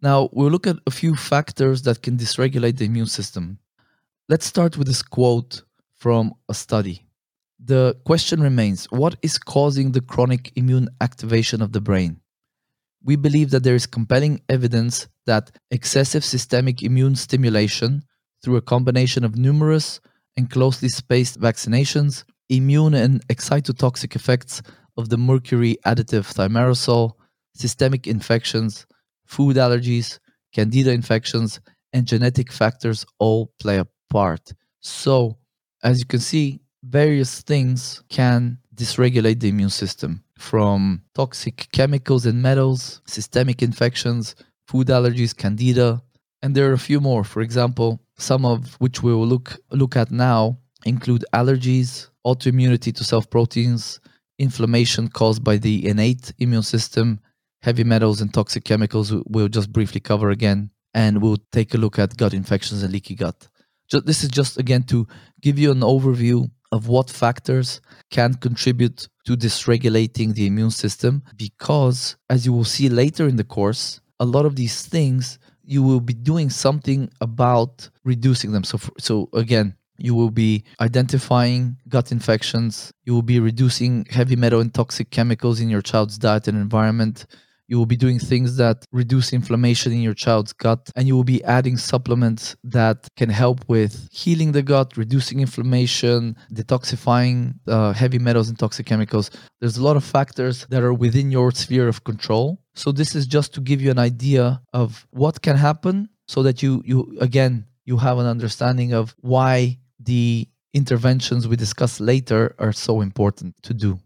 Now, we'll look at a few factors that can dysregulate the immune system. Let's start with this quote from a study. The question remains what is causing the chronic immune activation of the brain? We believe that there is compelling evidence that excessive systemic immune stimulation through a combination of numerous and closely spaced vaccinations, immune and excitotoxic effects of the mercury additive thimerosal, systemic infections, food allergies, candida infections, and genetic factors all play a part. So, as you can see, various things can dysregulate the immune system from toxic chemicals and metals, systemic infections, food allergies, candida, and there are a few more. For example, some of which we will look look at now include allergies, autoimmunity to self proteins, inflammation caused by the innate immune system, heavy metals and toxic chemicals we'll just briefly cover again and we'll take a look at gut infections and leaky gut. Just, this is just again to give you an overview of what factors can contribute to dysregulating the immune system because as you will see later in the course a lot of these things you will be doing something about reducing them so for, so again you will be identifying gut infections you will be reducing heavy metal and toxic chemicals in your child's diet and environment you will be doing things that reduce inflammation in your child's gut and you will be adding supplements that can help with healing the gut reducing inflammation detoxifying uh, heavy metals and toxic chemicals. There's a lot of factors that are within your sphere of control. So this is just to give you an idea of what can happen so that you you again you have an understanding of why the interventions we discuss later are so important to do